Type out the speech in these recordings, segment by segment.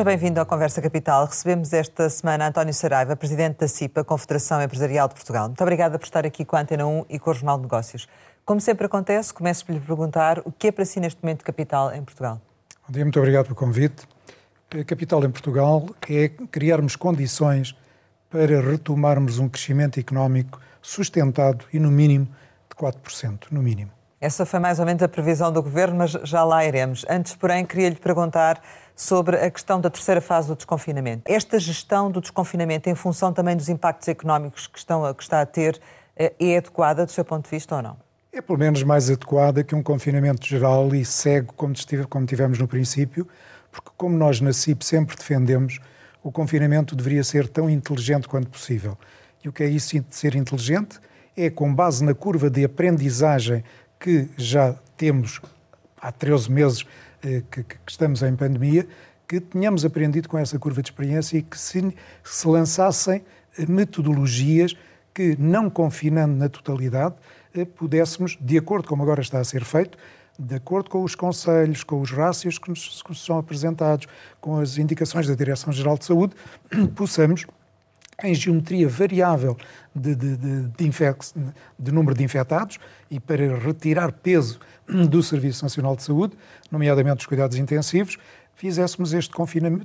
Seja bem-vindo à Conversa Capital. Recebemos esta semana António Saraiva, presidente da CIPA, Confederação Empresarial de Portugal. Muito obrigada por estar aqui com a Antena 1 e com o Jornal de Negócios. Como sempre acontece, começo por lhe perguntar o que é para si neste momento capital em Portugal? Bom dia, muito obrigado pelo convite. A capital em Portugal é criarmos condições para retomarmos um crescimento económico sustentado e, no mínimo, de 4%, no mínimo. Essa foi mais ou menos a previsão do Governo, mas já lá iremos. Antes, porém, queria lhe perguntar sobre a questão da terceira fase do desconfinamento. Esta gestão do desconfinamento, em função também dos impactos económicos que, estão, que está a ter, eh, é adequada do seu ponto de vista ou não? É pelo menos mais adequada que um confinamento geral e cego, como, como tivemos no princípio, porque, como nós na CIP sempre defendemos, o confinamento deveria ser tão inteligente quanto possível. E o que é isso de ser inteligente? É com base na curva de aprendizagem que já temos há 13 meses que, que, estamos em pandemia, que tenhamos aprendido com essa curva de experiência e que se, se lançassem eh, metodologias que, não confinando na totalidade, eh, pudéssemos, de acordo como agora está a ser feito, de acordo com os conselhos, com os rácios que nos, que são apresentados, com as indicações da Direção-Geral de Saúde, possamos em geometria variável de, de, de, de, de, número de infectados e para retirar peso do Serviço Nacional de Saúde, nomeadamente dos cuidados intensivos, fizéssemos este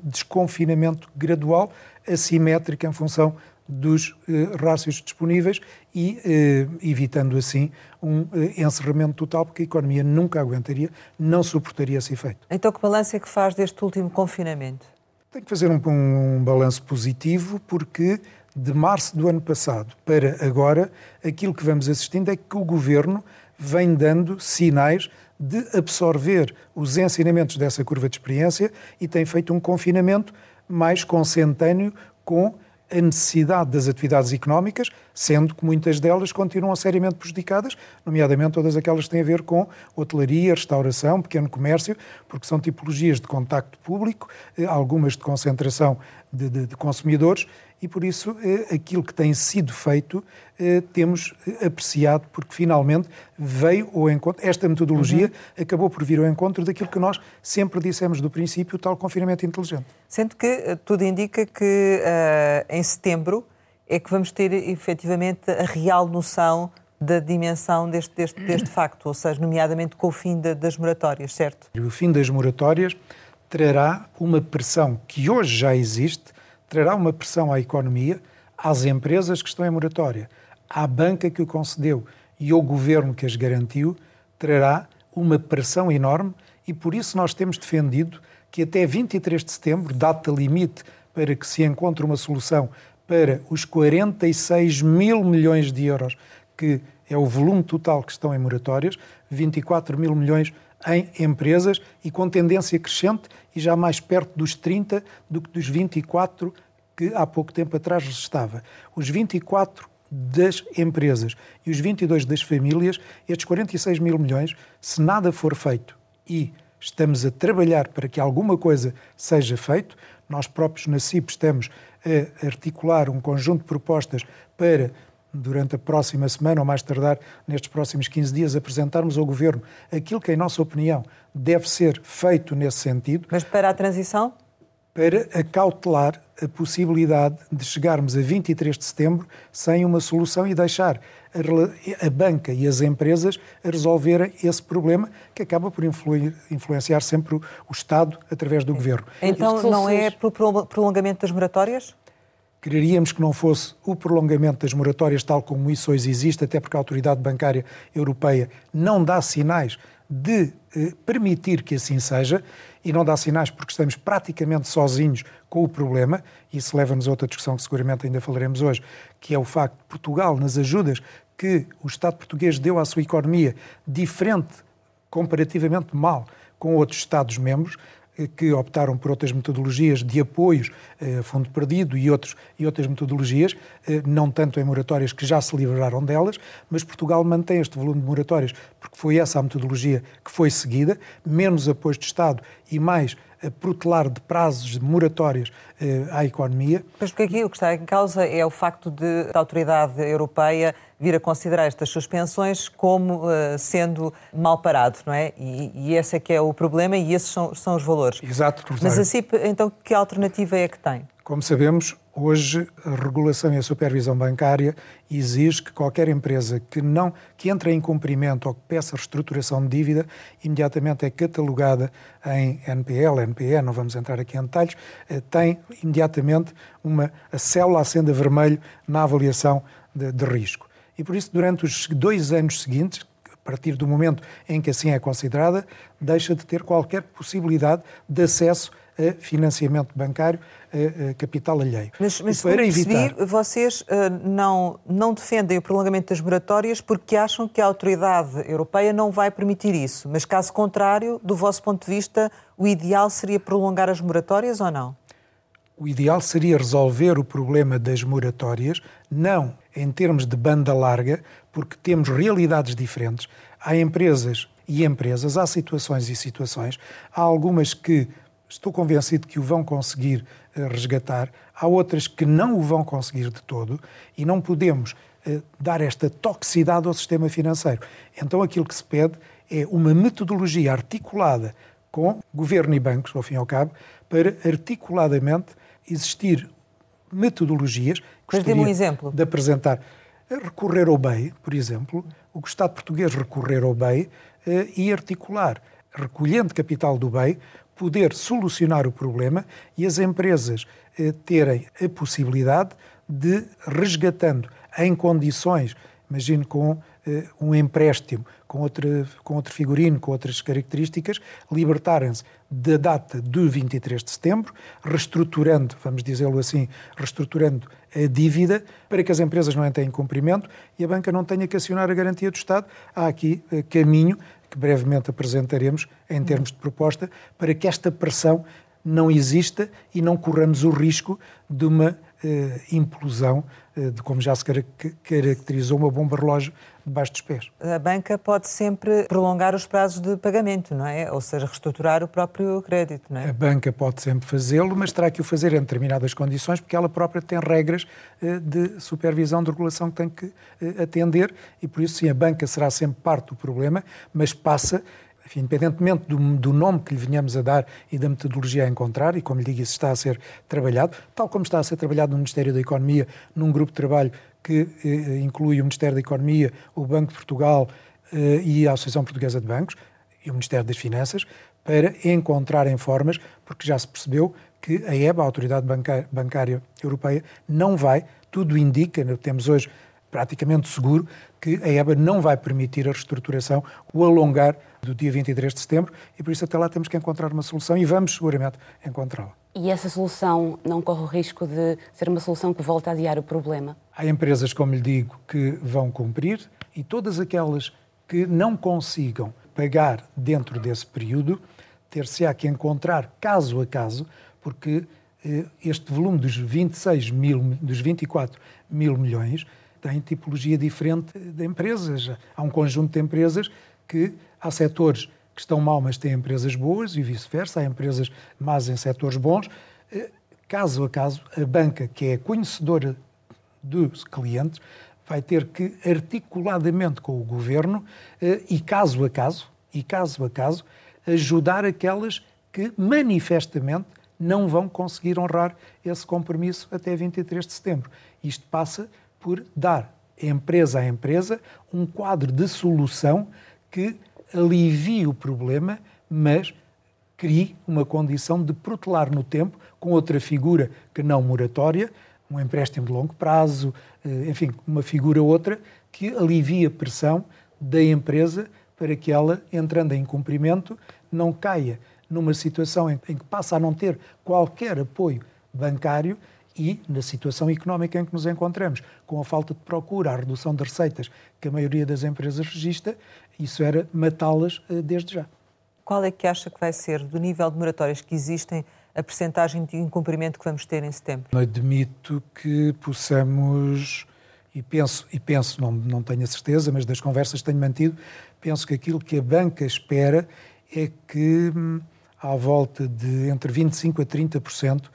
desconfinamento gradual, assimétrico em função dos eh, rácios disponíveis e eh, evitando assim um eh, encerramento total, porque a economia nunca aguentaria, não suportaria esse efeito. Então, que balanço é que faz deste último confinamento? Tem que fazer um, um balanço positivo, porque de março do ano passado para agora, aquilo que vamos assistindo é que o governo vem dando sinais de absorver os ensinamentos dessa curva de experiência e tem feito um confinamento mais consentâneo com a necessidade das atividades económicas, sendo que muitas delas continuam seriamente prejudicadas, nomeadamente todas aquelas que têm a ver com hotelaria, restauração, pequeno comércio, porque são tipologias de contacto público, eh, algumas de concentração de, de, de consumidores, e por isso eh, aquilo que tem sido feito eh, temos apreciado, porque finalmente veio ao encontro, esta metodologia uhum. acabou por vir ao encontro daquilo que nós sempre dissemos do princípio, o tal confinamento inteligente. Sendo que eh, tudo indica que uh, em setembro é que vamos ter efetivamente a real noção da dimensão deste, deste, deste facto, ou seja, nomeadamente com o fim de, das moratórias, certo? O fim das moratórias trará uma pressão que hoje já existe trará uma pressão à economia, às empresas que estão em moratória, à banca que o concedeu e ao governo que as garantiu, trará uma pressão enorme e por isso nós temos defendido que até 23 de setembro, data limite para que se encontre uma solução para os 46 mil milhões de euros, que é o volume total que estão em moratórias, 24 mil milhões em empresas e com tendência crescente e já mais perto dos 30 do que dos 24 que há pouco tempo atrás estava. Os 24 das empresas e os 22 das famílias, estes 46 mil milhões, se nada for feito e estamos a trabalhar para que alguma coisa seja feito, nós próprios na CIP estamos a articular um conjunto de propostas para durante a próxima semana ou mais tardar nestes próximos 15 dias, apresentarmos ao Governo aquilo que, em nossa opinião, deve ser feito nesse sentido. Mas para a transição? Para acautelar a possibilidade de chegarmos a 23 de setembro sem uma solução e deixar a, a banca e as empresas a resolverem esse problema que acaba por influenciar sempre o, o Estado através do Governo. Então não é pelo prolongamento das moratórias? Quereríamos que não fosse o prolongamento das moratórias tal como isso hoje existe, até porque a Autoridade Bancária Europeia não dá sinais de eh, permitir que assim seja, e não dá sinais porque estamos praticamente sozinhos com o problema. Isso leva-nos a outra discussão que seguramente ainda falaremos hoje, que é o facto de Portugal, nas ajudas que o Estado português deu à sua economia, diferente, comparativamente mal, com outros Estados-membros, que optaram por outras metodologias de apoios a fundo perdido e, outros, e outras metodologias, eh, não tanto em moratórias que já se livraram delas, mas Portugal mantém este volume de moratórias porque foi essa a metodologia que foi seguida, menos apoio de Estado e mais protelar de prazos, de moratórias eh, à economia. Mas porque aqui o que está em causa é o facto de a autoridade europeia vir a considerar estas suspensões como uh, sendo mal parado, não é? E, e, esse é que é o problema e esses são, são os valores. Exato. Mas a CIP, então, que alternativa é que tem? Como sabemos, hoje a regulação e a supervisão bancária exige que qualquer empresa que não que entre em cumprimento ou que peça reestruturação de dívida imediatamente é catalogada em NPL, NPE, não vamos entrar aqui em detalhes, eh, tem imediatamente uma a célula acenda vermelho na avaliação de, de risco. E por isso, durante os dois anos seguintes, a partir do momento em que assim é considerada, deixa de ter qualquer possibilidade de acesso a financiamento bancário, a, capital alheio. Mas, mas para percebi, evitar... vocês uh, não, não defendem o prolongamento das moratórias porque acham que a autoridade europeia não vai permitir isso. Mas caso contrário, do vosso ponto de vista, o ideal seria prolongar as moratórias ou não? O ideal seria resolver o problema das moratórias, não em termos de banda larga, porque temos realidades diferentes. Há empresas e empresas, há situações e situações. Há algumas que estou convencido que o vão conseguir eh, resgatar, há outras que não o vão conseguir de todo e não podemos eh, dar esta toxicidade ao sistema financeiro. Então aquilo que se pede é uma metodologia articulada com governo e bancos, ao fim e ao cabo, para articuladamente existir metodologias. Mas dê um exemplo. De apresentar. Recorrer ao BEI, por exemplo, o Estado português recorrer ao BEI eh, e articular, recolhendo capital do BEI, poder solucionar o problema e as empresas eh, terem a possibilidade de, resgatando em condições, imagino com eh, um empréstimo, com, outra, com outro figurino, com outras características, libertarem-se da data do 23 de setembro, reestruturando, vamos dizê-lo assim, reestruturando a dívida para que as empresas não entrem em cumprimento e a banca não tenha que acionar a garantia do Estado. Há aqui eh, caminho que brevemente apresentaremos em termos de proposta, para que esta pressão não exista e não corramos o risco de uma implosão, eh, de como já se caracterizou uma bomba relógio debaixo dos pés. A banca pode sempre prolongar os prazos de pagamento, não é? Ou seja, reestruturar o próprio crédito, não é? A banca pode sempre fazê-lo, mas terá que o fazer em determinadas condições, porque ela própria tem regras eh, de supervisão, de regulação que tem que eh, atender, e por isso sim, a banca será sempre parte do problema, mas passa enfim, independentemente do, do, nome que lhe venhamos a dar e da metodologia a encontrar, e como lhe digo, isso está a ser trabalhado, tal como está a ser trabalhado no Ministério da Economia, num grupo de trabalho que eh, inclui o Ministério da Economia, o Banco de Portugal eh, e a Associação Portuguesa de Bancos e o Ministério das Finanças, para encontrarem formas, porque já se percebeu que a EBA, a Autoridade Bancária, Bancária Europeia, não vai, tudo indica, temos hoje praticamente seguro, que a EBA não vai permitir a reestruturação, o alongar do dia 23 de setembro, e por isso até lá temos que encontrar uma solução e vamos seguramente encontrá-la. E essa solução não corre o risco de ser uma solução que volta a adiar o problema? Há empresas, como lhe digo, que vão cumprir e todas aquelas que não consigam pagar dentro desse período, ter-se-á que encontrar caso a caso, porque eh, este volume dos 26 mil, dos 24 mil milhões tem tipologia diferente de empresas. Há um conjunto de empresas que há setores que estão mal, mas têm empresas boas e vice-versa, há empresas más em setores bons. Eh, caso a caso, a banca, que é conhecedora dos clientes, vai ter que, articuladamente com o governo, eh, e caso a caso, e caso a caso, ajudar aquelas que manifestamente não vão conseguir honrar esse compromisso até 23 de setembro. Isto passa por dar, empresa a empresa, um quadro de solução que alivie o problema, mas crie uma condição de protelar no tempo com outra figura que não moratória, um empréstimo de longo prazo, eh, enfim, uma figura outra que alivie a pressão da empresa para que ela, entrando em cumprimento, não caia numa situação em que passa a não ter qualquer apoio bancário e na situação económica em que nos encontramos, com a falta de procura, a redução de receitas que a maioria das empresas registra, isso era matá-las eh, desde já. Qual é que acha que vai ser, do nível de moratórias que existem, a percentagem de incumprimento que vamos ter em setembro? Não admito que possamos, e penso, e penso não, não tenho a certeza, mas das conversas que tenho mantido, penso que aquilo que a banca espera é que hum, à volta de entre 25% a 30%,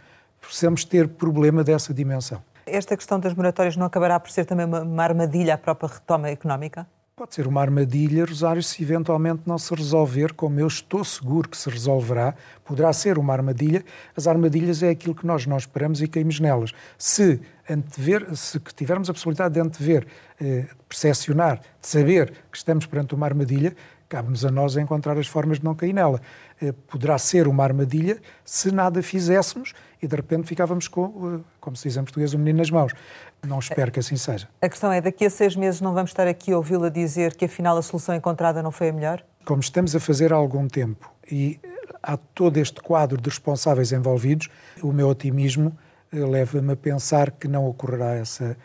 possamos ter problema dessa dimensão. Esta questão das moratórias não acabará por ser também uma armadilha à própria retoma económica? Pode ser uma armadilha, Rosário, se eventualmente não se resolver, como eu estou seguro que se resolverá, poderá ser uma armadilha. As armadilhas é aquilo que nós não esperamos e caímos nelas. Se, antever, se tivermos a possibilidade de antever, eh, percepcionar, de saber que estamos perante uma armadilha, cabe-nos a nós encontrar as formas de não cair nela. Eh, poderá ser uma armadilha se nada fizéssemos e de repente ficávamos com, eh, como se diz em português, o menino nas mãos. Não espero que assim seja. A questão é, daqui a seis meses não vamos estar aqui a ouvi-la dizer que afinal a solução encontrada não foi a melhor? Como estamos a fazer há algum tempo e há todo este quadro de responsáveis envolvidos, o meu otimismo eh, leva-me a pensar que não ocorrerá essa,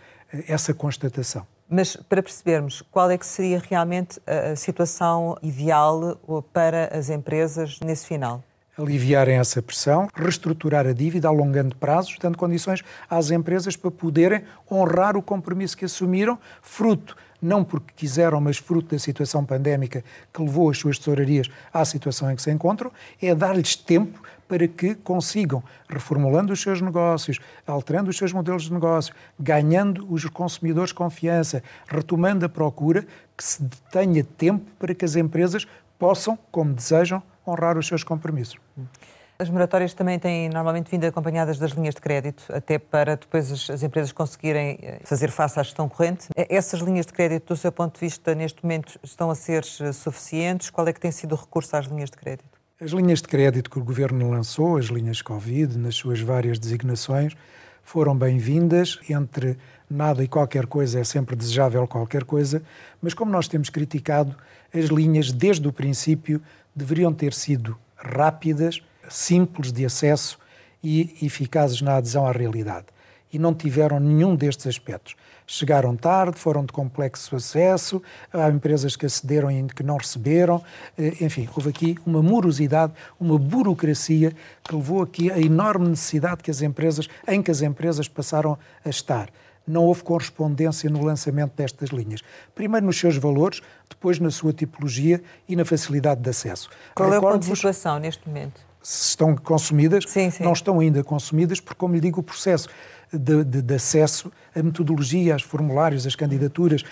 essa constatação. Mas para percebermos qual é que seria realmente a situação ideal para as empresas nesse final? Aliviarem essa pressão, reestruturar a dívida, alongando prazos, dando condições às empresas para poderem honrar o compromisso que assumiram, fruto não porque quiseram, mas fruto da situação pandémica que levou as suas tesourarias à situação em que se encontram, é dar-lhes tempo para que consigam, reformulando os seus negócios, alterando os seus modelos de negócio, ganhando os consumidores confiança, retomando a procura, que se tenha tempo para que as empresas possam, como desejam, honrar os seus compromissos. As moratórias também têm normalmente vindo acompanhadas das linhas de crédito, até para depois as, as, empresas conseguirem eh, fazer face à gestão corrente. Essas linhas de crédito, do seu ponto de vista, neste momento estão a ser eh, suficientes? Qual é que tem sido o recurso às linhas de crédito? As linhas de crédito que o Governo lançou, as linhas Covid, nas suas várias designações, foram bem-vindas. Entre nada e qualquer coisa é sempre desejável qualquer coisa, mas como nós temos criticado, as linhas, desde o princípio, deveriam ter sido rápidas, simples de acesso e eficazes na adesão à realidade. E não tiveram nenhum destes aspectos. Chegaram tarde, foram de complexo acesso, há empresas que acederam e que não receberam. Eh, enfim, houve aqui uma morosidade, uma burocracia que levou aqui a enorme necessidade que as empresas, em que as empresas passaram a estar não houve correspondência no lançamento destas linhas. Primeiro nos seus valores, depois na sua tipologia e na facilidade de acesso. Qual é o ponto de situação neste momento? Se estão consumidas, sim, sim. não estão ainda consumidas, porque, como lhe digo, o processo de, de, de acesso, a metodologia, os formulários, as candidaturas,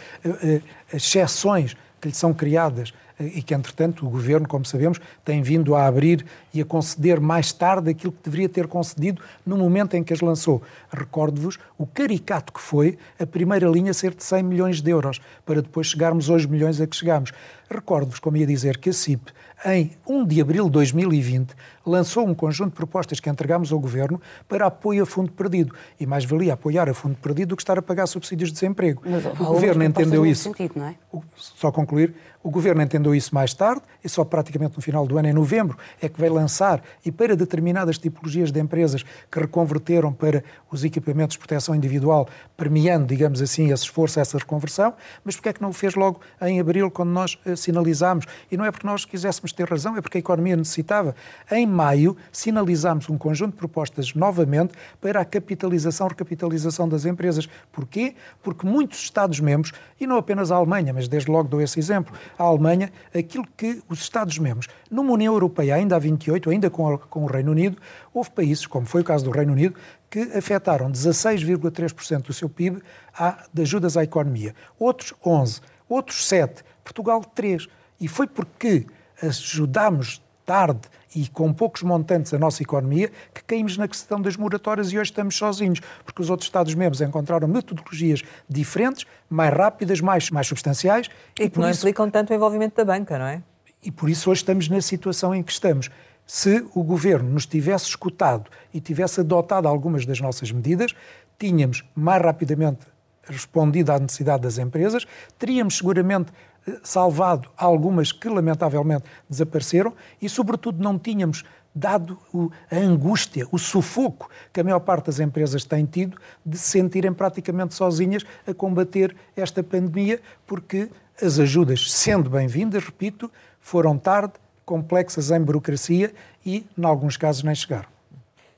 as exceções que lhe são criadas, e que, entretanto, o Governo, como sabemos, tem vindo a abrir e a conceder mais tarde aquilo que deveria ter concedido no momento em que as lançou. Recordo-vos o caricato que foi a primeira linha ser de 100 milhões de euros, para depois chegarmos aos milhões a que chegamos. Recordo-vos, como ia dizer, que a CIP, em 1 de abril de 2020, lançou um conjunto de propostas que entregámos ao Governo para apoio a fundo perdido. E mais valia apoiar a fundo perdido do que estar a pagar subsídios de desemprego. Mas, o Governo entendeu isso. Sentido, é? Só concluir, o Governo entendeu isso mais tarde e só praticamente no final do ano, em novembro, é que vai lançar e para determinadas tipologias de empresas que reconverteram para os equipamentos de proteção individual, premiando, digamos assim, esse esforço, essa reconversão, mas porque é que não o fez logo em abril, quando nós eh, sinalizámos? E não é porque nós quiséssemos ter razão, é porque a economia necessitava. Em maio, sinalizámos um conjunto de propostas novamente para a capitalização, recapitalização das empresas. Porquê? Porque muitos Estados-membros, e não apenas a Alemanha, mas desde logo dou esse exemplo, a Alemanha, aquilo que os Estados-membros, numa União Europeia ainda há 28, ainda com, com o Reino Unido, houve países, como foi o caso do Reino Unido, que afetaram 16,3% do seu PIB a, de ajudas à economia. Outros 11, outros 7, Portugal 3. E foi porque ajudámos tarde e com poucos montantes a nossa economia, que caímos na questão das moratórias e hoje estamos sozinhos, porque os outros Estados-membros encontraram metodologias diferentes, mais rápidas, mais, mais substanciais. E, e que não isso... implicam tanto o envolvimento da banca, não é? E por isso hoje estamos na situação em que estamos. Se o governo nos tivesse escutado e tivesse adotado algumas das nossas medidas, tínhamos mais rapidamente respondido à necessidade das empresas, teríamos seguramente salvado. Algumas que lamentavelmente desapareceram e, sobretudo, não tínhamos dado a angústia, o sufoco que a maior parte das empresas tem tido de se sentirem praticamente sozinhas a combater esta pandemia, porque as ajudas, sendo bem-vindas, repito, foram tarde, complexas em burocracia e, em alguns casos, nem chegaram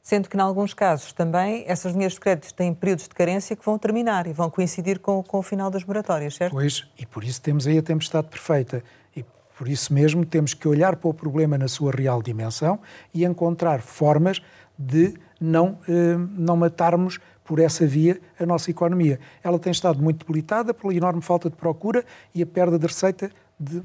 sendo que, em alguns casos, também essas linhas de crédito têm períodos de carência que vão terminar e vão coincidir com, com o final das moratórias, certo? Pois, e por isso temos aí a tempestade perfeita. E Por isso mesmo, temos que olhar para o problema na sua real dimensão e encontrar formas de não, eh, não matarmos por essa via a nossa economia. Ela tem estado muito debilitada pela enorme falta de procura e a perda de receita de,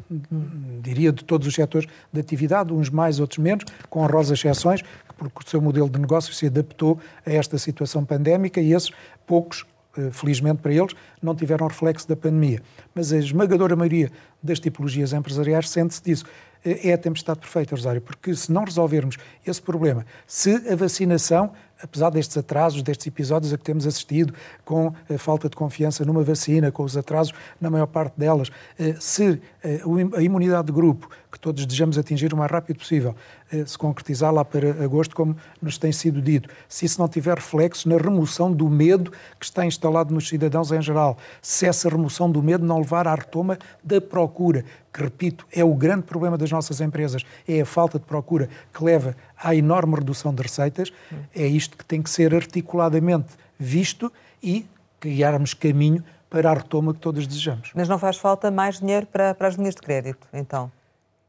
diria, de todos os setores de atividade, uns mais, outros menos, com honrosas exceções, porque o seu modelo de negócio se adaptou a esta situação pandémica e esses poucos eh, felizmente para eles, não tiveram reflexo da pandemia. Mas a esmagadora maioria das tipologias empresariais sente-se disso. Eh, é a tempestade perfeita, Rosário, porque se não resolvermos esse problema, se a vacinação apesar destes atrasos, destes episódios a que temos assistido, com a falta de confiança numa vacina, com os atrasos na maior parte delas, eh, se eh, a imunidade de grupo, que todos desejamos atingir o mais rápido possível, eh, se concretizar lá para agosto, como nos tem sido dito, se isso não tiver reflexo na remoção do medo que está instalado nos cidadãos em geral, se essa remoção do medo não levar à retoma da procura, que, repito, é o grande problema das nossas empresas, é a falta de procura que leva à enorme redução de receitas, é isto que tem que ser articuladamente visto e criarmos caminho para a retoma que todos desejamos. Mas não faz falta mais dinheiro para, para as linhas de crédito, então?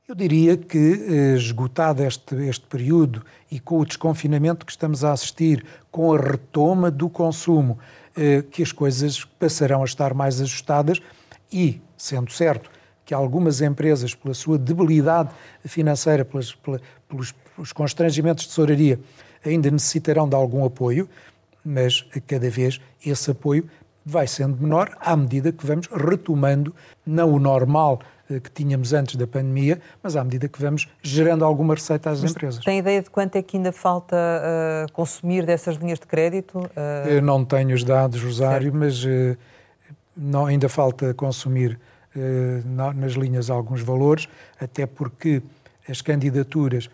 Eu diria que, eh, esgotado este, este período e com o desconfinamento que estamos a assistir, com a retoma do consumo, eh, que as coisas passarão a estar mais ajustadas e, sendo certo que algumas empresas, pela sua debilidade financeira, pelas, pelos, pelos constrangimentos de tesouraria, ainda necessitarão de algum apoio, mas cada vez esse apoio vai sendo menor à medida que vamos retomando, não o normal eh, que tínhamos antes da pandemia, mas à medida que vamos gerando alguma receita às mas empresas. Tem ideia de quanto é que ainda falta uh, consumir dessas linhas de crédito? Uh... Eu não tenho os dados, Rosário, certo. mas uh, não, ainda falta consumir nas linhas alguns valores, até porque as candidaturas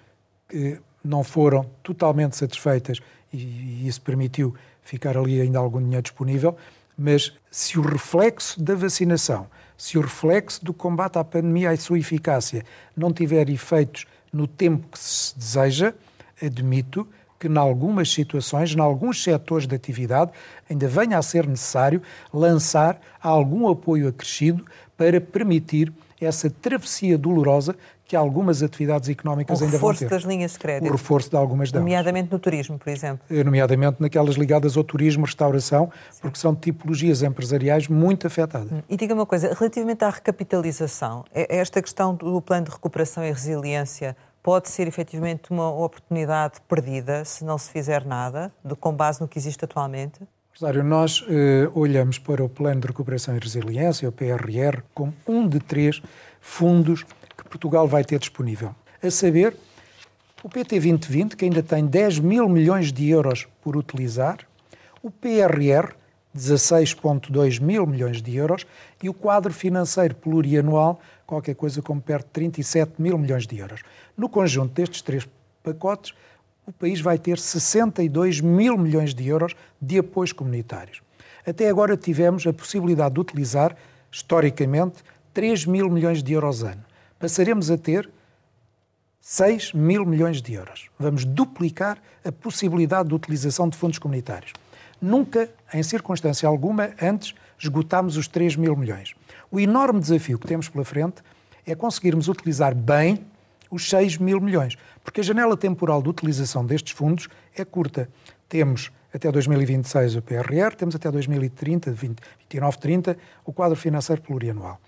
que não foram totalmente satisfeitas e, e isso permitiu ficar ali ainda algum dinheiro disponível, mas se o reflexo da vacinação se o reflexo do combate à pandemia e sua eficácia não tiver efeitos no tempo que se deseja, admito que, em algumas situações, em alguns setores de atividade, ainda venha a ser necessário lançar algum apoio acrescido para permitir essa travessia dolorosa que algumas atividades económicas ainda vão ter. O reforço das linhas de crédito. O reforço de algumas delas. Nomeadamente no turismo, por exemplo. Eh, nomeadamente naquelas ligadas ao turismo, restauração, Sim. porque são tipologias empresariais muito afetadas. Hum, e diga uma coisa, relativamente à recapitalização, é, esta questão do plano de recuperação e resiliência pode ser efetivamente uma oportunidade perdida se não se fizer nada, com base no que existe atualmente? Rosário, nós eh, olhamos para o Plano de Recuperação e Resiliência, o PRR, como um de três fundos que Portugal vai ter disponível. A saber, o PT 2020, que ainda tem 10 mil milhões de euros por utilizar, o PRR, 16,2 mil milhões de euros, e o quadro financeiro plurianual, qualquer coisa como perto de 37 mil milhões de euros. No conjunto destes três pacotes, o país vai ter 62 mil milhões de euros de apoios comunitários. Até agora tivemos a possibilidade de utilizar, historicamente, 3 mil milhões de euros ano passaremos a ter 6 mil milhões de euros. Vamos duplicar a possibilidade de utilização de fundos comunitários. Nunca, em circunstância alguma, antes esgotámos os 3 mil milhões. O enorme desafio que temos pela frente é conseguirmos utilizar bem os 6 mil milhões, porque a janela temporal de utilização destes fundos é curta. Temos até 2026 o PRR, temos até 2030, 29, 30, o quadro financeiro plurianual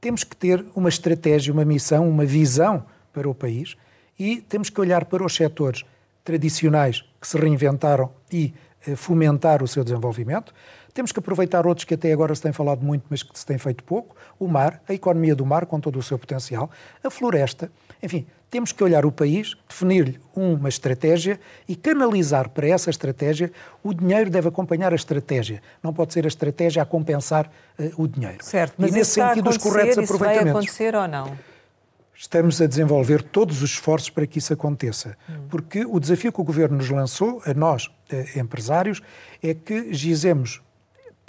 temos que ter uma estratégia, uma missão, uma visão para o país e temos que olhar para os setores tradicionais que se reinventaram e eh, fomentar o seu desenvolvimento. Temos que aproveitar outros que até agora se tem falado muito, mas que se tem feito pouco: o mar, a economia do mar com todo o seu potencial, a floresta. Enfim, temos que olhar o país, definir-lhe uma estratégia e canalizar para essa estratégia. O dinheiro deve acompanhar a estratégia. Não pode ser a estratégia a compensar uh, o dinheiro. Certo, mas e nesse sentido, os corretos isso aproveitamentos. Vai acontecer ou não? Estamos a desenvolver todos os esforços para que isso aconteça. Hum. Porque o desafio que o Governo nos lançou, a nós, eh, empresários, é que gizemos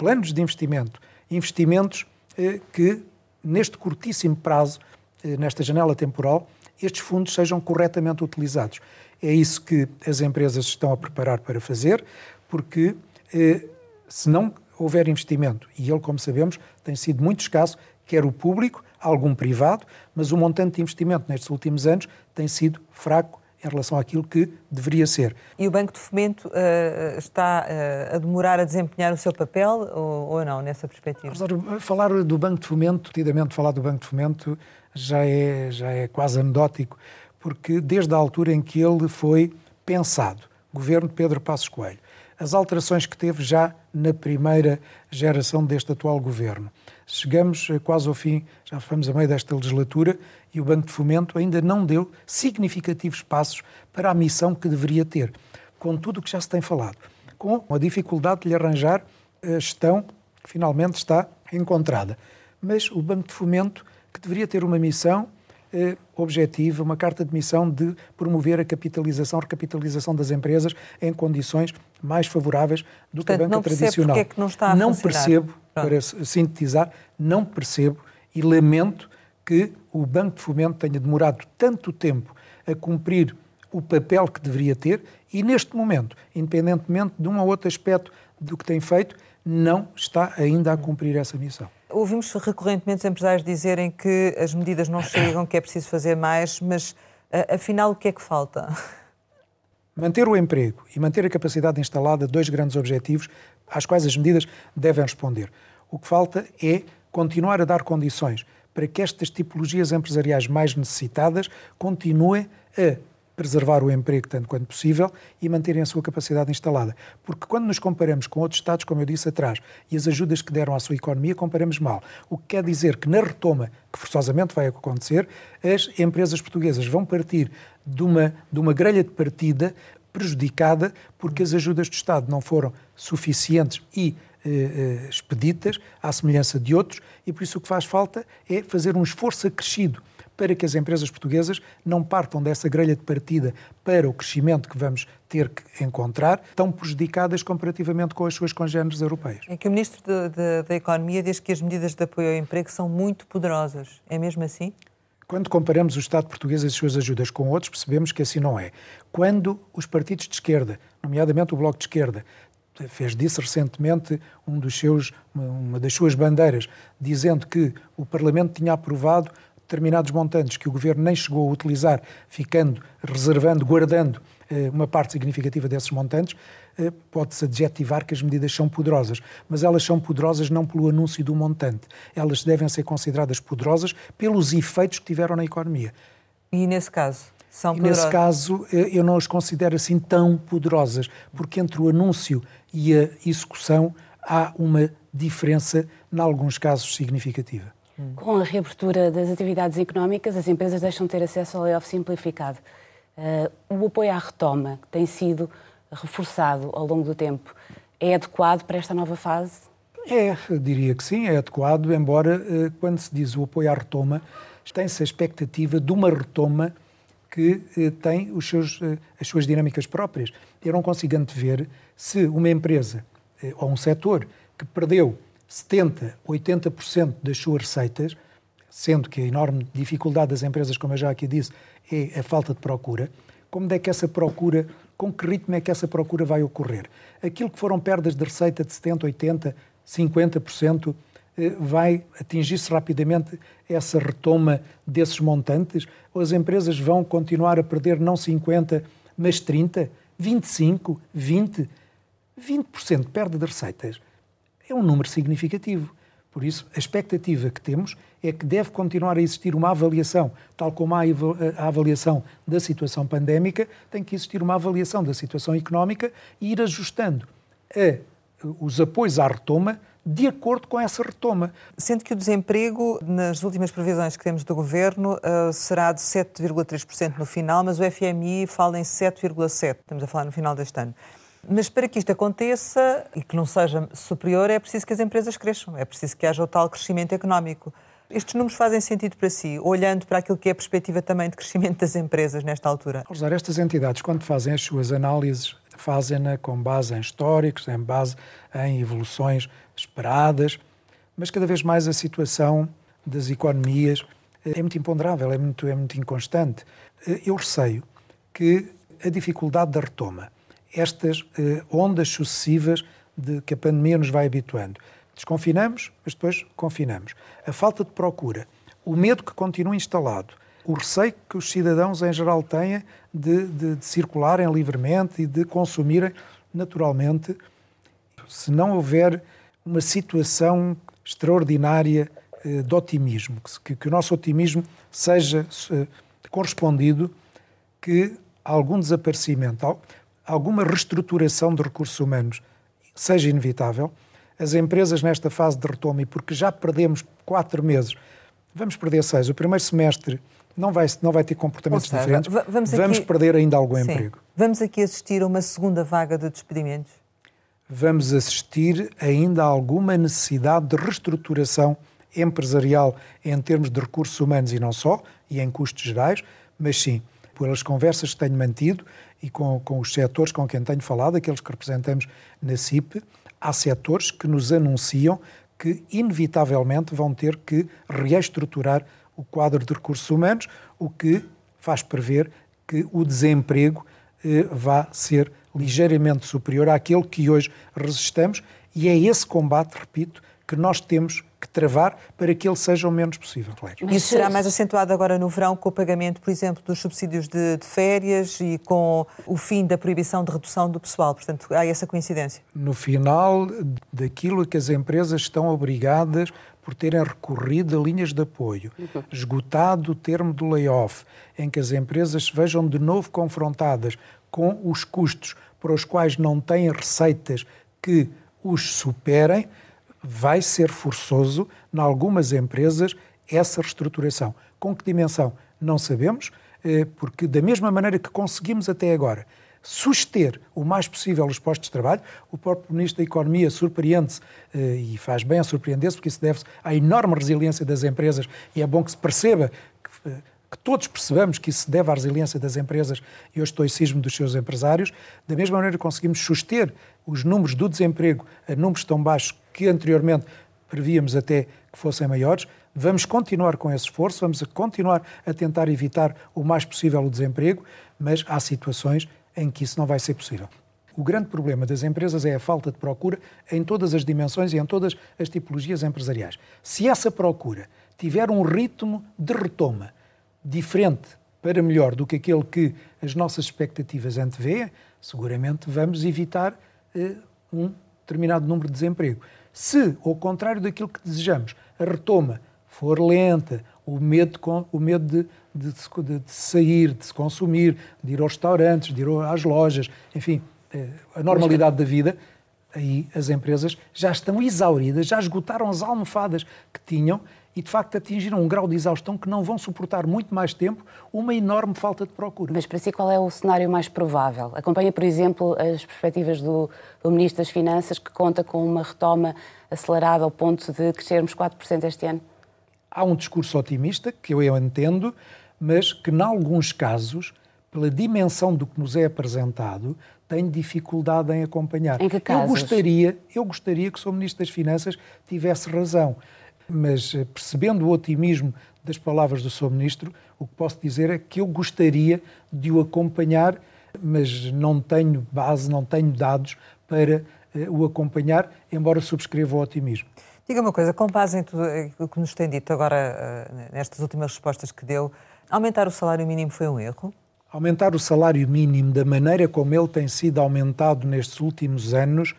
planos de investimento, investimentos eh, que, neste curtíssimo prazo, eh, nesta janela temporal, estes fundos sejam corretamente utilizados. É isso que as empresas estão a preparar para fazer, porque eh, se não houver investimento, e ele, como sabemos, tem sido muito escasso, quer o público, algum privado, mas o montante de investimento nestes últimos anos tem sido fraco em relação àquilo que deveria ser. E o Banco de Fomento uh, está uh, a demorar a desempenhar o seu papel ou, ou não, nessa perspectiva? Falar do Banco de Fomento, tidamente falar do Banco de Fomento, já é, já é quase anedótico, porque desde a altura em que ele foi pensado, governo de Pedro Passos Coelho, as alterações que teve já na primeira geração deste atual governo. Chegamos quase ao fim, já fomos a meio desta legislatura e o Banco de Fomento ainda não deu significativos passos para a missão que deveria ter, com tudo o que já se tem falado, com a dificuldade de lhe arranjar a gestão que finalmente está encontrada. Mas o Banco de Fomento, que deveria ter uma missão eh, objetiva, uma carta de missão de promover a capitalização, recapitalização das empresas em condições mais favoráveis do Portanto, que a banca não tradicional. É que não está a não funcionar. percebo, Pronto. para sintetizar, não percebo e lamento que o Banco de Fomento tenha demorado tanto tempo a cumprir o papel que deveria ter e, neste momento, independentemente de um ou outro aspecto do que tem feito, não está ainda a cumprir essa missão. Ouvimos recorrentemente os empresários dizerem que as medidas não chegam, que é preciso fazer mais, mas afinal o que é que falta? Manter o emprego e manter a capacidade instalada, dois grandes objetivos às quais as medidas devem responder. O que falta é continuar a dar condições para que estas tipologias empresariais mais necessitadas continuem a preservar o emprego tanto quanto possível e manterem a sua capacidade instalada. Porque quando nos comparamos com outros Estados, como eu disse atrás, e as ajudas que deram à sua economia, comparamos mal. O que quer dizer que na retoma, que forçosamente vai acontecer, as empresas portuguesas vão partir de uma, de uma grelha de partida prejudicada porque as ajudas do Estado não foram suficientes e eh, eh, expeditas, à semelhança de outros, e por isso o que faz falta é fazer um esforço acrescido para que as empresas portuguesas não partam dessa grelha de partida para o crescimento que vamos ter que encontrar, tão prejudicadas comparativamente com as suas congêneres europeias. É que o Ministro de, de, da Economia diz que as medidas de apoio ao emprego são muito poderosas. É mesmo assim? Quando comparamos o Estado português e as suas ajudas com outros, percebemos que assim não é. Quando os partidos de esquerda, nomeadamente o Bloco de Esquerda, fez disso recentemente um dos seus, uma das suas bandeiras, dizendo que o Parlamento tinha aprovado determinados montantes que o Governo nem chegou a utilizar, ficando, reservando, guardando eh, uma parte significativa desses montantes, eh, pode-se adjetivar que as medidas são poderosas. Mas elas são poderosas não pelo anúncio do montante. Elas devem ser consideradas poderosas pelos efeitos que tiveram na economia. E nesse caso? São e nesse caso, eh, eu não as considero assim tão poderosas, porque entre o anúncio e a execução há uma diferença, em alguns casos, significativa. Com a reabertura das atividades económicas, as empresas deixam de ter acesso ao layoff simplificado. Uh, o apoio à retoma, que tem sido reforçado ao longo do tempo, é adequado para esta nova fase? É, diria que sim, é adequado, embora uh, quando se diz o apoio à retoma, tem-se a expectativa de uma retoma que uh, tem seus, as suas dinâmicas próprias. Eu não consigo antever se uma empresa ou um setor que perdeu 70%, 80% das suas receitas, sendo que a enorme dificuldade das empresas, como eu já aqui disse, é a falta de procura, como é que essa procura, com que ritmo é que essa procura vai ocorrer? Aquilo que foram perdas de receita de 70%, 80%, 50%, vai atingir-se rapidamente essa retoma desses montantes? Ou as empresas vão continuar a perder não 50%, mas 30%, 25%, 20%? 20% de perda de receitas é um número significativo. Por isso, a expectativa que temos é que deve continuar a existir uma avaliação, tal como há a avaliação da situação pandémica, tem que existir uma avaliação da situação económica e ir ajustando a, os apoios à retoma de acordo com essa retoma. Sendo que o desemprego, nas últimas previsões que temos do Governo, uh, será de 7,3% no final, mas o FMI fala em 7,7%. Estamos a falar no final deste ano. Mas para que isto aconteça e que não seja superior, é preciso que as empresas cresçam, é preciso que haja o tal crescimento económico. Estes números fazem sentido para si, olhando para aquilo que é a perspectiva também de crescimento das empresas nesta altura? Usar estas entidades, quando fazem as suas análises, fazem-na com base em históricos, em base em evoluções esperadas, mas cada vez mais a situação das economias é muito imponderável, é muito, é muito inconstante. Eu receio que a dificuldade da retoma estas eh, ondas sucessivas de que a pandemia nos vai habituando. Desconfinamos, mas depois confinamos. A falta de procura, o medo que continua instalado, o receio que os cidadãos em geral têm de, de, de circularem livremente e de consumirem naturalmente, se não houver uma situação extraordinária eh, de otimismo, que, que, o nosso otimismo seja eh, correspondido, que algum desaparecimento, alguma reestruturação de recursos humanos seja inevitável. As empresas nesta fase de retoma, e porque já perdemos quatro meses, vamos perder seis. O primeiro semestre não vai, não vai ter comportamentos seja, diferentes. Vamos, vamos aqui... perder ainda algum Sim. emprego. Vamos aqui assistir a uma segunda vaga de despedimentos? Vamos assistir ainda a alguma necessidade de reestruturação empresarial em termos de recursos humanos e não só, e em custos gerais, mas sim, pelas conversas que tenho mantido e com, com os setores com quem tenho falado, aqueles que representamos na CIP, há setores que nos anunciam que, inevitavelmente, vão ter que reestruturar o quadro de recursos humanos, o que faz prever que o desemprego eh, vá ser ligeiramente superior àquele que hoje resistamos, e é esse combate, repito, que nós temos que travar para que ele seja o menos possível. Isso será mais acentuado agora no verão com o pagamento, por exemplo, dos subsídios de, de, férias e com o fim da proibição de redução do pessoal. Portanto, há essa coincidência. No final daquilo que as empresas estão obrigadas por terem recorrido a linhas de apoio, uhum. esgotado o termo do layoff, em que as empresas se vejam de novo confrontadas com os custos para os quais não têm receitas que os superem, vai ser forçoso, em algumas empresas, essa reestruturação. Com que dimensão? Não sabemos, eh, porque da mesma maneira que conseguimos até agora suster o mais possível os postos de trabalho, o próprio Ministro da Economia surpreende-se, eh, e faz bem a surpreender-se, porque isso deve-se à enorme resiliência das empresas, e é bom que se perceba que eh, que todos percebamos que isso se deve à resiliência das empresas e ao estoicismo dos seus empresários, da mesma maneira conseguimos suster os números do desemprego a números tão baixos que anteriormente prevíamos até que fossem maiores, vamos continuar com esse esforço, vamos continuar a tentar evitar o mais possível o desemprego, mas há situações em que isso não vai ser possível. O grande problema das empresas é a falta de procura em todas as dimensões e em todas as tipologias empresariais. Se essa procura tiver um ritmo de retoma diferente para melhor do que aquele que as nossas expectativas antevêem, seguramente vamos evitar uh, um determinado número de desemprego. Se, ao contrário daquilo que desejamos, a retoma for lenta, o medo, o medo de, de, de, sair, de se consumir, de ir aos restaurantes, de ir às lojas, enfim, eh, a normalidade da vida, aí as empresas já estão exauridas, já esgotaram as almofadas que tinham e, de facto, atingiram um grau de exaustão que não vão suportar muito mais tempo uma enorme falta de procura. Mas, para si, qual é o cenário mais provável? Acompanha, por exemplo, as perspectivas do, do Ministro das Finanças, que conta com uma retoma acelerada ao ponto de crescermos 4% este ano? Há um discurso otimista, que eu entendo, mas que, em alguns casos, pela dimensão do que nos é apresentado, tem dificuldade em acompanhar. Em que casos? Eu gostaria, eu gostaria que o Sr. Ministro das Finanças tivesse razão mas eh, percebendo o otimismo das palavras do Sr. Ministro, o que posso dizer é que eu gostaria de o acompanhar, mas não tenho base, não tenho dados para eh, o acompanhar, embora subscreva o otimismo. Diga uma coisa, com base em tudo o que nos tem dito agora, eh, nestas últimas respostas que deu, aumentar o salário mínimo foi um erro? Aumentar o salário mínimo da maneira como ele tem sido aumentado nestes últimos anos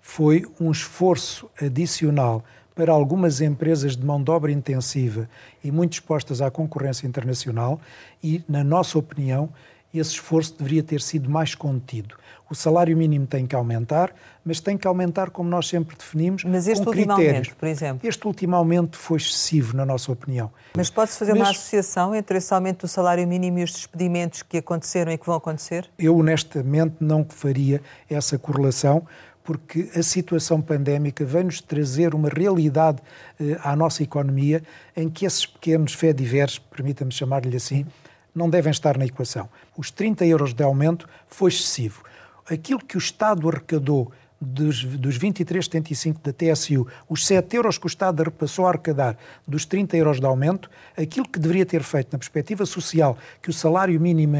foi um esforço adicional para algumas empresas de mão de obra intensiva e muito expostas à concorrência internacional e, na nossa opinião, esse esforço deveria ter sido mais contido. O salário mínimo tem que aumentar, mas tem que aumentar como nós sempre definimos, mas este com último critérios. aumento, por exemplo? Este último aumento foi excessivo, na nossa opinião. Mas pode-se fazer mas... uma associação entre esse aumento do salário mínimo e os despedimentos que aconteceram e que vão acontecer? Eu, honestamente, não faria essa correlação, porque a situação pandémica vem-nos trazer uma realidade eh, à nossa economia em que esses pequenos fé diversos, permita-me chamar-lhe assim, não devem estar na equação. Os 30 euros de aumento foi excessivo. Aquilo que o Estado arrecadou dos, dos 23,75 da TSU, os 7 euros que o Estado repassou a arrecadar dos 30 euros de aumento, aquilo que deveria ter feito na perspectiva social que o salário mínimo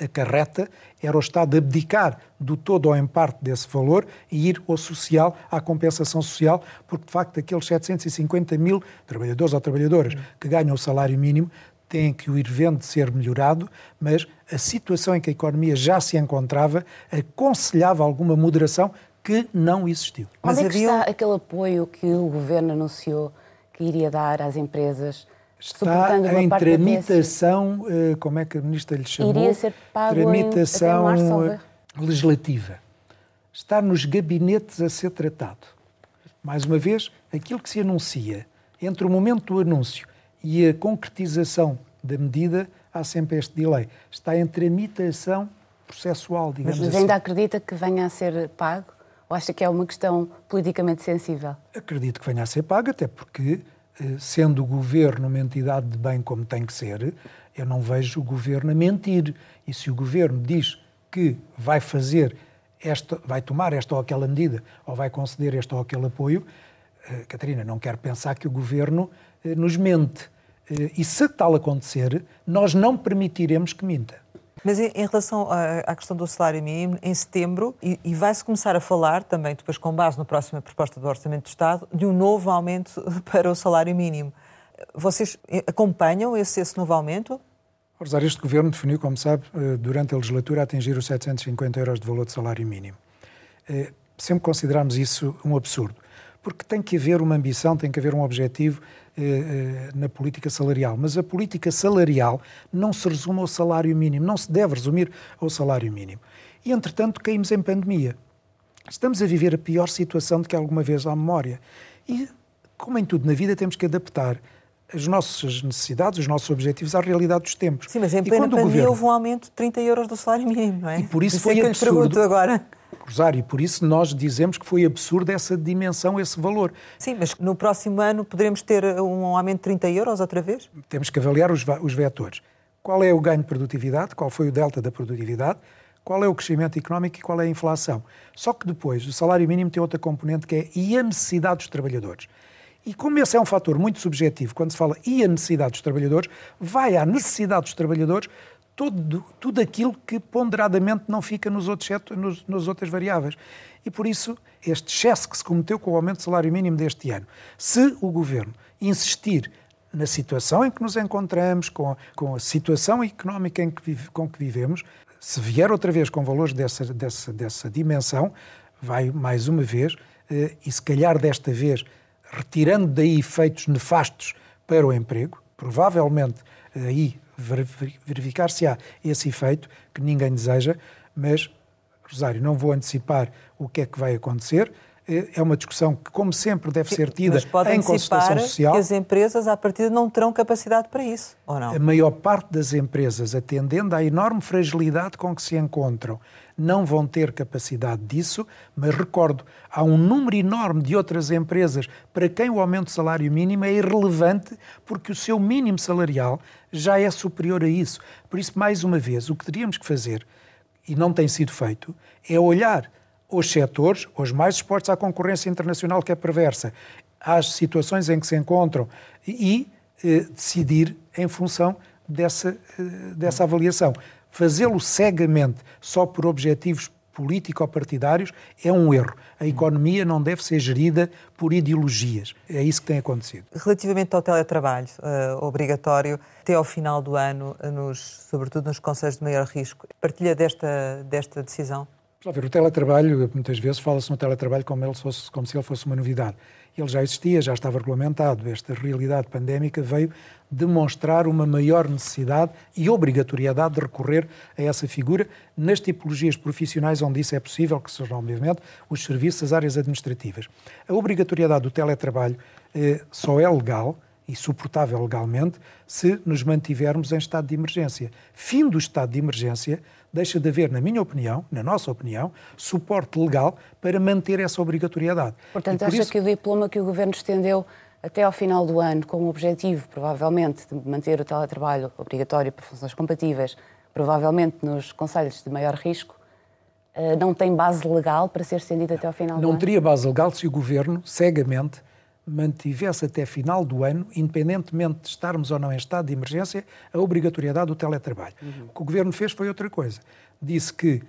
acarreta era o Estado abdicar do todo ou em parte desse valor e ir ao social, à compensação social, porque de facto aqueles 750 mil trabalhadores ou trabalhadoras que ganham o salário mínimo têm que o ir vendo ser melhorado, mas a situação em que a economia já se encontrava aconselhava alguma moderação que não existiu. Mas Onde é que havia... está aquele apoio que o Governo anunciou que iria dar às empresas? Está em tramitação, eh, como é que a Ministra lhe chamou? Iria ser pago tramitação em, março, legislativa. Está nos gabinetes a ser tratado. Mais uma vez, aquilo que se anuncia entre o momento do anúncio e a concretização da medida, há sempre este delay. Está em tramitação processual, digamos mas, mas assim. ainda acredita que venha a ser pago? Ou acha que é uma questão politicamente sensível? Acredito que venha a ser pago, até porque, eh, sendo o governo uma entidade de bem como tem que ser, eu não vejo o governo a mentir. E se o governo diz que vai fazer esta, vai tomar esta ou aquela medida, ou vai conceder este ou aquele apoio, eh, Catarina, não quero pensar que o governo eh, nos mente. E se tal acontecer, nós não permitiremos que minta. Mas em relação à questão do salário mínimo, em setembro, e vai-se começar a falar, também depois com base na próxima proposta do Orçamento do Estado, de um novo aumento para o salário mínimo. Vocês acompanham esse, esse novo aumento? Rosário, este governo definiu, como sabe, eh, durante a legislatura, atingir os 750 euros de valor de salário mínimo. Eh, sempre consideramos isso um absurdo, porque tem que haver uma ambição, tem que haver um objetivo na política salarial. Mas a política salarial não se resume ao salário mínimo, não se deve resumir ao salário mínimo. E, entretanto, caímos em pandemia. Estamos a viver a pior situação de que alguma vez há memória. E, como em tudo na vida, temos que adaptar as nossas necessidades, os nossos objetivos à realidade dos tempos. Sim, mas em plena pandemia governo... houve um aumento de 30 euros do salário mínimo, não é? E por isso, isso foi é absurdo. agora. Rosário, por isso nós dizemos que foi absurdo essa dimensão, esse valor. Sim, mas no próximo ano poderemos ter um aumento de 30 euros outra vez? Temos que avaliar os, os vetores. Qual é o ganho de produtividade? Qual foi o delta da produtividade? Qual é o crescimento económico e qual é a inflação? Só que depois o salário mínimo tem outra componente que é e a necessidade dos trabalhadores. E como esse é um fator muito subjetivo, quando se fala e a necessidade dos trabalhadores, vai à necessidade dos trabalhadores todo, tudo aquilo que ponderadamente não fica nos outros, nos, nas outras variáveis. E por isso, este excesso que se cometeu com o aumento do salário mínimo deste ano, se o Governo insistir na situação em que nos encontramos, com a, com a situação económica em que vive, com que vivemos, se vier outra vez com valores dessa, dessa, dessa dimensão, vai mais uma vez, eh, e se calhar desta vez retirando daí efeitos nefastos para o emprego, provavelmente aí verificar-se-á esse efeito que ninguém deseja, mas, Rosário, não vou antecipar o que é que vai acontecer. É, é uma discussão que, como sempre, deve ser tida em consultação social. que as empresas, à partida, não terão capacidade para isso, ou não? A maior parte das empresas, atendendo à enorme fragilidade com que se encontram, não vão ter capacidade disso, mas recordo, há um número enorme de outras empresas para quem o aumento do salário mínimo é irrelevante porque o seu mínimo salarial já é superior a isso. Por isso, mais uma vez, o que teríamos que fazer, e não tem sido feito, é olhar os setores, os mais expostos à concorrência internacional que é perversa, às situações em que se encontram e eh, decidir em função dessa, eh, dessa avaliação. Fazê-lo cegamente só por objetivos político-partidários é um erro. A economia não deve ser gerida por ideologias. É isso que tem acontecido. Relativamente ao teletrabalho uh, obrigatório, até ao final do ano, nos, sobretudo nos conselhos de maior risco, partilha desta, desta decisão? Vamos ver, o teletrabalho, muitas vezes fala-se no teletrabalho como, ele fosse, como se ele fosse uma novidade. Ele já existia, já estava regulamentado. Esta realidade pandémica veio demonstrar uma maior necessidade e obrigatoriedade de recorrer a essa figura nas tipologias profissionais onde isso é possível, que sejam, obviamente, os serviços, as áreas administrativas. A obrigatoriedade do teletrabalho eh, só é legal e suportável legalmente se nos mantivermos em estado de emergência. Fim do estado de emergência deixa de haver, na minha opinião, na nossa opinião, suporte legal para manter essa obrigatoriedade. Portanto, acha isso... que o diploma que o Governo estendeu até ao final do ano, com o objetivo, provavelmente, de manter o teletrabalho obrigatório para funções compatíveis, provavelmente nos conselhos de maior risco, uh, não tem base legal para ser estendido até ao final não do ano? Não teria base legal se o Governo, cegamente, mantivesse até final do ano, independentemente de estarmos ou não em estado de emergência, a obrigatoriedade do teletrabalho. Uhum. O que o Governo fez foi outra coisa. Disse que,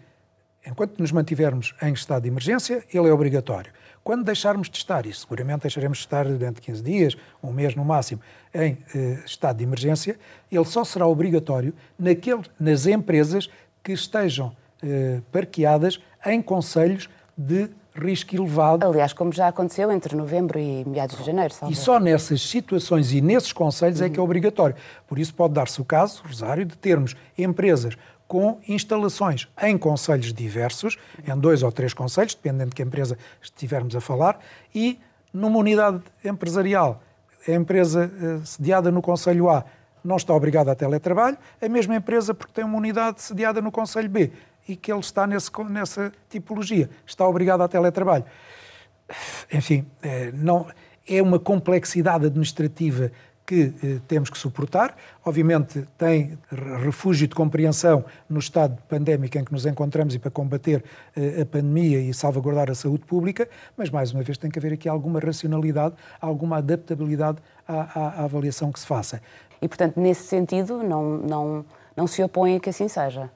enquanto nos mantivermos em estado de emergência, ele é obrigatório. Quando deixarmos de estar, e seguramente deixaremos de estar durante 15 dias, um mês no máximo, em eh, estado de emergência, ele só será obrigatório naquele, nas empresas que estejam eh, parqueadas em conselhos de risco elevado. Aliás, como já aconteceu entre novembro e meados de janeiro. E só nessas situações e nesses conselhos uhum. é que é obrigatório. Por isso pode dar-se o caso, Rosário, de termos empresas com instalações em conselhos diversos, em dois ou três conselhos, dependendo de que empresa estivermos a falar, e numa unidade empresarial, a empresa eh, sediada no Conselho A não está obrigada a teletrabalho, a mesma empresa, porque tem uma unidade sediada no Conselho B, e que ele está nesse, nessa tipologia. Está obrigado a teletrabalho. Enfim, eh, não, é uma complexidade administrativa que eh, temos que suportar. Obviamente, tem refúgio de compreensão no estado pandémico em que nos encontramos e para combater eh, a pandemia e salvaguardar a saúde pública, mas, mais uma vez, tem que haver aqui alguma racionalidade, alguma adaptabilidade à, à, à avaliação que se faça. E, portanto, nesse sentido, não, não, não se opõe a que assim seja?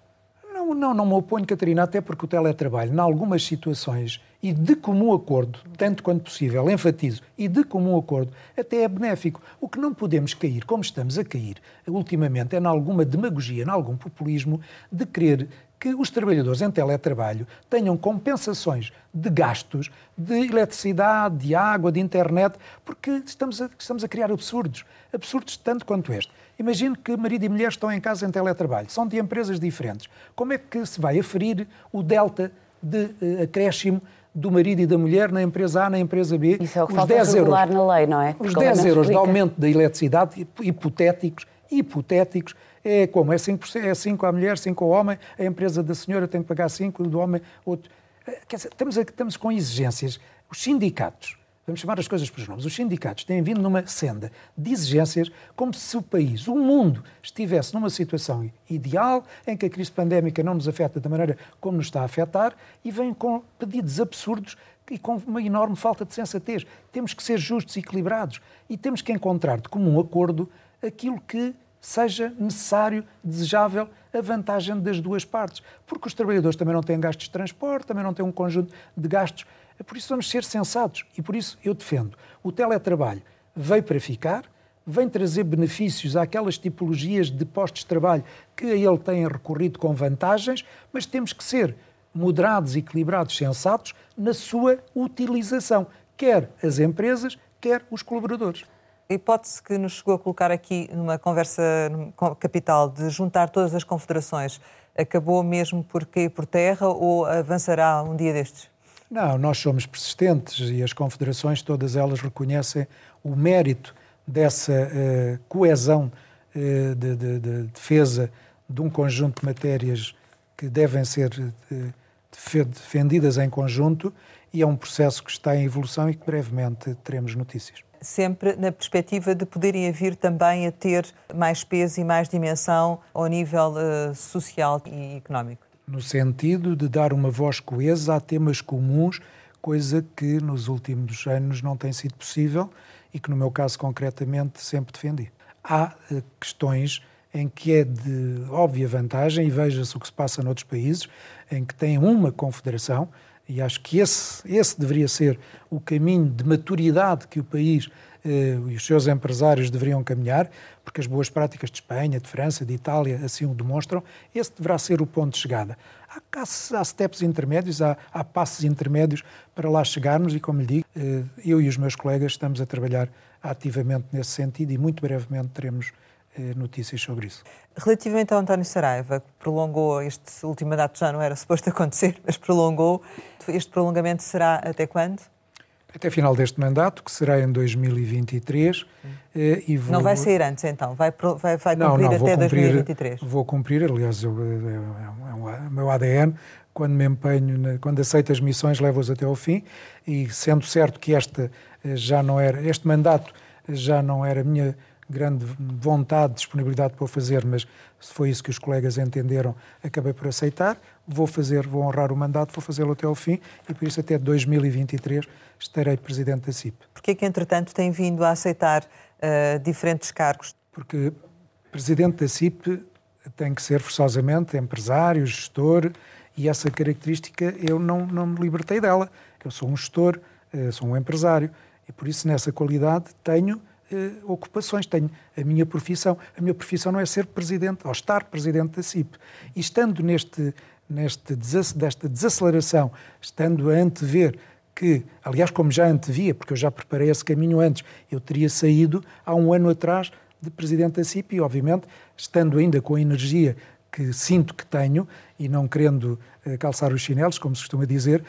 Não, não, não me oponho, Catarina, até porque o teletrabalho, em algumas situações, e de comum acordo, tanto quanto possível, enfatizo, e de comum acordo, até é benéfico. O que não podemos cair, como estamos a cair ultimamente, é em alguma demagogia, em algum populismo, de querer que os trabalhadores em teletrabalho tenham compensações de gastos de eletricidade, de água, de internet, porque estamos a, estamos a criar absurdos. Absurdos tanto quanto este. Imagino que marido e mulher estão em casa em teletrabalho, são de empresas diferentes. Como é que se vai aferir o delta de uh, acréscimo do marido e da mulher na empresa A, na empresa B? Isso é o que os falta 10 euros, na lei, não é? Os 10 euros de aumento da eletricidade, hipotéticos, hipotéticos, é como? É 5%, é 5 à mulher, 5 ao homem, a empresa da senhora tem que pagar 5, do homem, outro. Eh, quer dizer, estamos, estamos com exigências. Os sindicatos, vamos chamar as coisas pelos nomes, os sindicatos têm vindo numa senda de exigências como se o país, o mundo, estivesse numa situação ideal em que a crise pandémica não nos afeta da maneira como nos está a afetar e vêm com pedidos absurdos e com uma enorme falta de sensatez. Temos que ser justos e equilibrados e temos que encontrar de comum acordo aquilo que seja necessário, desejável, a vantagem das duas partes. Porque os trabalhadores também não têm gastos de transporte, também não têm um conjunto de gastos. É por isso vamos ser sensatos e por isso eu defendo. O teletrabalho veio para ficar, vem trazer benefícios àquelas tipologias de postos de trabalho que a ele têm recorrido com vantagens, mas temos que ser moderados, equilibrados, sensatos na sua utilização, quer as empresas, quer os colaboradores. A hipótese que nos chegou a colocar aqui numa conversa capital de juntar todas as confederações acabou mesmo por cair por terra ou avançará um dia destes? Não, nós somos persistentes e as confederações, todas elas reconhecem o mérito dessa uh, coesão uh, de, de, de, defesa de um conjunto de matérias que devem ser uh, defendidas em conjunto e é um processo que está em evolução e que brevemente teremos notícias sempre na perspectiva de poderem vir também a ter mais peso e mais dimensão ao nível social e económico. No sentido de dar uma voz coesa a temas comuns, coisa que nos últimos anos não tem sido possível e que, no meu caso concretamente, sempre defendi. Há uh, questões em que é de óbvia vantagem, e veja-se o que se passa noutros países, em que tem uma confederação, e acho que esse, esse deveria ser o caminho de maturidade que o país eh, e os seus empresários deveriam caminhar, porque as boas práticas de Espanha, de França, de Itália assim o demonstram. Esse deverá ser o ponto de chegada. Há, há, há steps intermédios, há, há, passos intermédios para lá chegarmos e, como lhe digo, eh, eu e os meus colegas estamos a trabalhar ativamente nesse sentido e muito brevemente teremos eh, notícias sobre isso. Relativamente ao António Saraiva, que prolongou este último mandato, já não era suposto acontecer, mas prolongou, este prolongamento será até quando? Até final deste mandato, que será em 2023. Eh, e vou... Não vai sair antes, então? Vai, vai, vai cumprir não, não, até cumprir, 2023? Vou cumprir, aliás, eu, é, é, o meu ADN, quando me empenho, quando aceito as missões, levo-as até ao fim, e sendo certo que esta eh, já não era, este mandato já não era minha grande vontade, disponibilidade para o fazer, mas se foi isso que os colegas entenderam, acabei por aceitar. Vou fazer, vou honrar o mandato, vou fazê-lo até ao fim e por isso até 2023 estarei presidente da CIP. Porquê que, entretanto, tem vindo a aceitar uh, diferentes cargos? Porque presidente da CIP tem que ser forçosamente empresário, gestor, e essa característica eu não, não me libertei dela. Eu sou um gestor, uh, sou um empresário, e por isso, nessa qualidade, tenho eh, ocupações, tenho a minha profissão. A minha profissão não é ser presidente, ou estar presidente da CIP. E estando neste, neste desta desaceleração, estando a antever que, aliás, como já antevia, porque eu já preparei esse caminho antes, eu teria saído há um ano atrás de presidente da CIP e, obviamente, estando ainda com a energia que sinto que tenho e não querendo eh, calçar os chinelos, como se costuma dizer,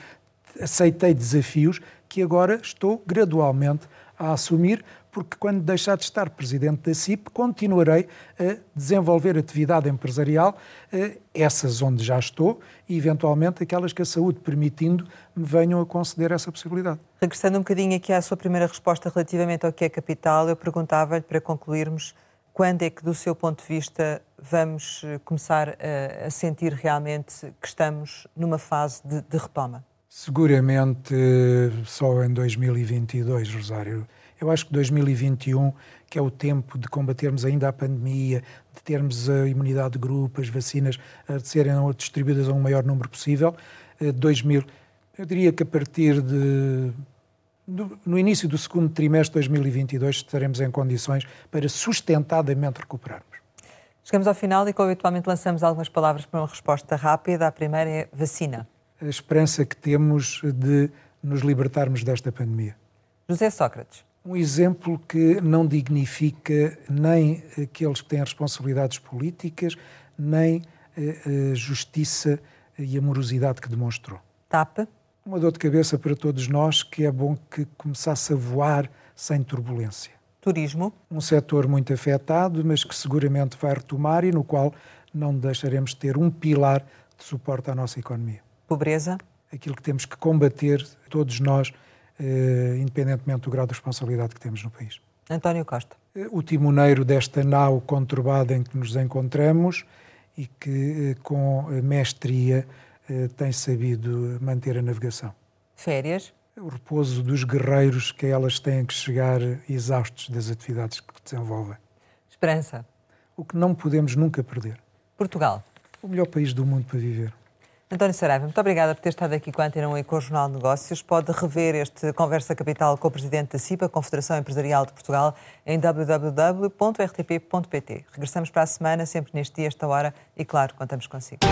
aceitei desafios que agora estou gradualmente a assumir, porque quando deixar de estar presidente da CIP, continuarei a desenvolver atividade empresarial, eh, essas onde já estou, e eventualmente aquelas que a saúde permitindo me venham a conceder essa possibilidade. Regressando um bocadinho aqui à sua primeira resposta relativamente ao que é capital, eu perguntava-lhe, para concluirmos, quando é que, do seu ponto de vista, vamos eh, começar a, a sentir realmente que estamos numa fase de, de retoma? Seguramente só em 2022, Rosário. Eu acho que 2021, que é o tempo de combatermos ainda a pandemia, de termos a imunidade de grupo, as vacinas a serem distribuídas a um maior número possível, 2000, eh, eu diria que a partir de no início do segundo trimestre de 2022 estaremos em condições para sustentadamente recuperarmos. Chegamos ao final e, como habitualmente, lançamos algumas palavras para uma resposta rápida. A primeira é vacina a esperança que temos de nos libertarmos desta pandemia. José Sócrates. Um exemplo que não dignifica nem aqueles que têm responsabilidades políticas, nem a justiça e amorosidade que demonstrou. TAP. Uma dor de cabeça para todos nós que é bom que começasse a voar sem turbulência. Turismo. Um setor muito afetado, mas que seguramente vai retomar e no qual não deixaremos de ter um pilar de suporte à nossa economia pobreza? Aquilo que temos que combater, todos nós, eh, independentemente do grau de responsabilidade que temos no país. António Costa. Eh, o timoneiro desta nau conturbada em que nos encontramos e que, eh, com mestria, tem sabido manter a navegação. Férias? O repouso dos guerreiros que elas têm que chegar exaustos das atividades que desenvolvem. Esperança? O que não podemos nunca perder. Portugal? O melhor país do mundo para viver. António Saraiva, muito obrigada por ter estado aqui com a Antena 1 e com o Jornal de Negócios. Pode rever este Conversa Capital com o Presidente da CIPA, Confederação Empresarial de Portugal, em www.rtp.pt. Regressamos para a semana, sempre neste dia, esta hora, e claro, contamos consigo.